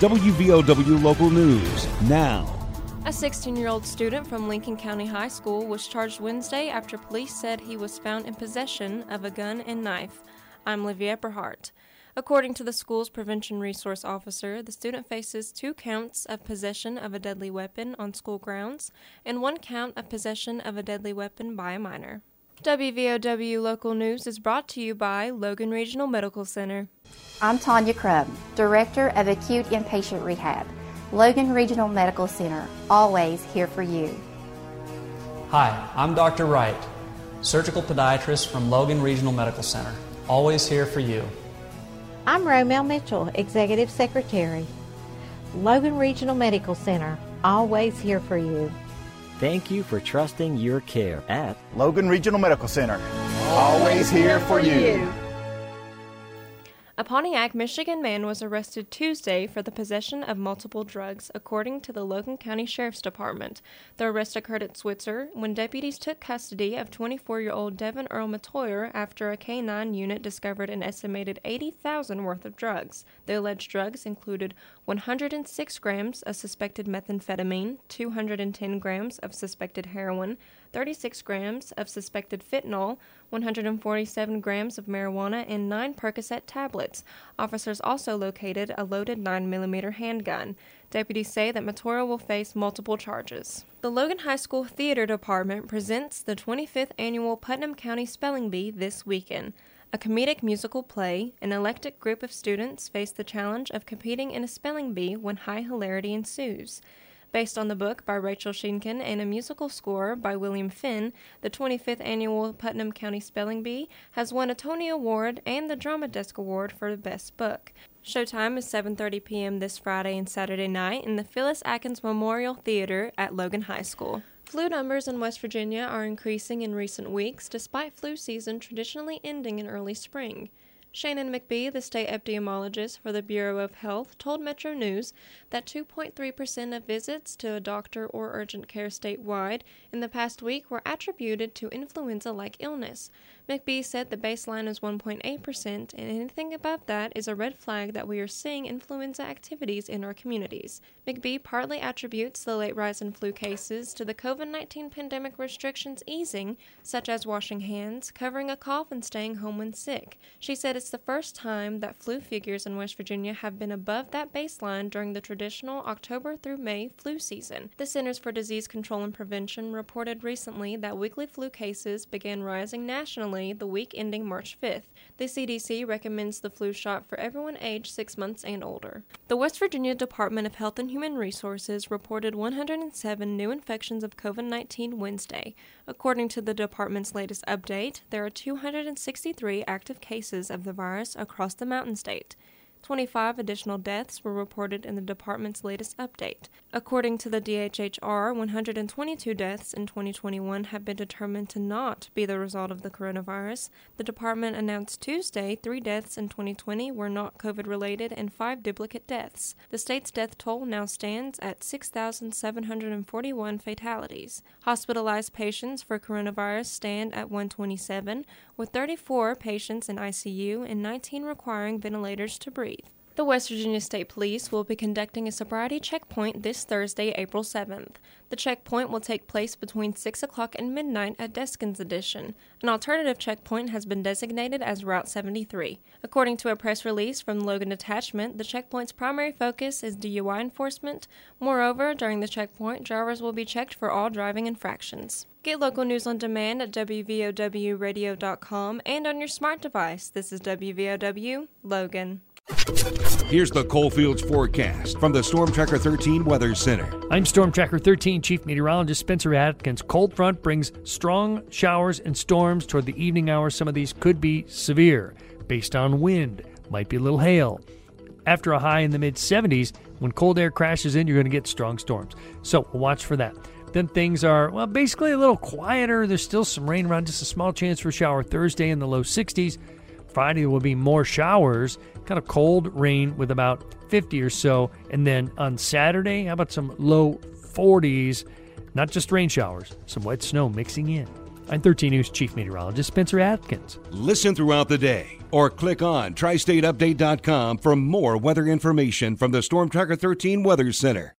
WVOW Local News now. A 16 year old student from Lincoln County High School was charged Wednesday after police said he was found in possession of a gun and knife. I'm Livia Epperhart. According to the school's prevention resource officer, the student faces two counts of possession of a deadly weapon on school grounds and one count of possession of a deadly weapon by a minor. WVOW Local News is brought to you by Logan Regional Medical Center. I'm Tanya Crubb, Director of Acute Inpatient Rehab. Logan Regional Medical Center, always here for you. Hi, I'm Dr. Wright, surgical podiatrist from Logan Regional Medical Center, always here for you. I'm Romel Mitchell, Executive Secretary. Logan Regional Medical Center, always here for you. Thank you for trusting your care at Logan Regional Medical Center, always here for you. A Pontiac, Michigan man was arrested Tuesday for the possession of multiple drugs, according to the Logan County Sheriff's Department. The arrest occurred at Switzer when deputies took custody of 24 year old Devin Earl Matoyer after a K9 unit discovered an estimated 80,000 worth of drugs. The alleged drugs included 106 grams of suspected methamphetamine, 210 grams of suspected heroin, 36 grams of suspected fentanyl, 147 grams of marijuana, and 9 Percocet tablets. Officers also located a loaded 9mm handgun. Deputies say that Matoyer will face multiple charges. The Logan High School Theater Department presents the 25th annual Putnam County Spelling Bee this weekend. A comedic musical play, an eclectic group of students face the challenge of competing in a spelling bee when high hilarity ensues. Based on the book by Rachel Sheinkin and a musical score by William Finn, the 25th annual Putnam County Spelling Bee has won a Tony Award and the Drama Desk Award for Best Book. Showtime is 7:30 p.m. this Friday and Saturday night in the Phyllis Atkins Memorial Theater at Logan High School. Flu numbers in West Virginia are increasing in recent weeks despite flu season traditionally ending in early spring. Shannon McBee, the state epidemiologist for the Bureau of Health, told Metro News that 2.3% of visits to a doctor or urgent care statewide in the past week were attributed to influenza like illness. McBee said the baseline is 1.8%, and anything above that is a red flag that we are seeing influenza activities in our communities. McBee partly attributes the late rise in flu cases to the COVID 19 pandemic restrictions easing, such as washing hands, covering a cough, and staying home when sick. She said it's the first time that flu figures in West Virginia have been above that baseline during the traditional October through May flu season. The Centers for Disease Control and Prevention reported recently that weekly flu cases began rising nationally the week ending March 5th. The CDC recommends the flu shot for everyone aged 6 months and older. The West Virginia Department of Health and Human Resources reported 107 new infections of COVID 19 Wednesday. According to the department's latest update, there are 263 active cases of the virus across the Mountain State. 25 additional deaths were reported in the department's latest update. According to the DHHR, 122 deaths in 2021 have been determined to not be the result of the coronavirus. The department announced Tuesday three deaths in 2020 were not COVID related and five duplicate deaths. The state's death toll now stands at 6,741 fatalities. Hospitalized patients for coronavirus stand at 127, with 34 patients in ICU and 19 requiring ventilators to breathe. The West Virginia State Police will be conducting a sobriety checkpoint this Thursday, April 7th. The checkpoint will take place between 6 o'clock and midnight at Deskins Addition. An alternative checkpoint has been designated as Route 73. According to a press release from Logan Detachment, the checkpoint's primary focus is DUI enforcement. Moreover, during the checkpoint, drivers will be checked for all driving infractions. Get local news on demand at WVOWradio.com and on your smart device. This is WVOW Logan. Here's the Coalfields forecast from the Storm Tracker 13 Weather Center. I'm Storm Tracker 13 Chief Meteorologist Spencer Atkins. Cold front brings strong showers and storms toward the evening hours. Some of these could be severe based on wind, might be a little hail. After a high in the mid 70s, when cold air crashes in, you're going to get strong storms. So watch for that. Then things are, well, basically a little quieter. There's still some rain around, just a small chance for shower Thursday in the low 60s. Friday will be more showers, kind of cold rain with about 50 or so. And then on Saturday, how about some low 40s? Not just rain showers, some wet snow mixing in. I'm 13 News Chief Meteorologist Spencer Atkins. Listen throughout the day or click on tristateupdate.com for more weather information from the Storm Tracker 13 Weather Center.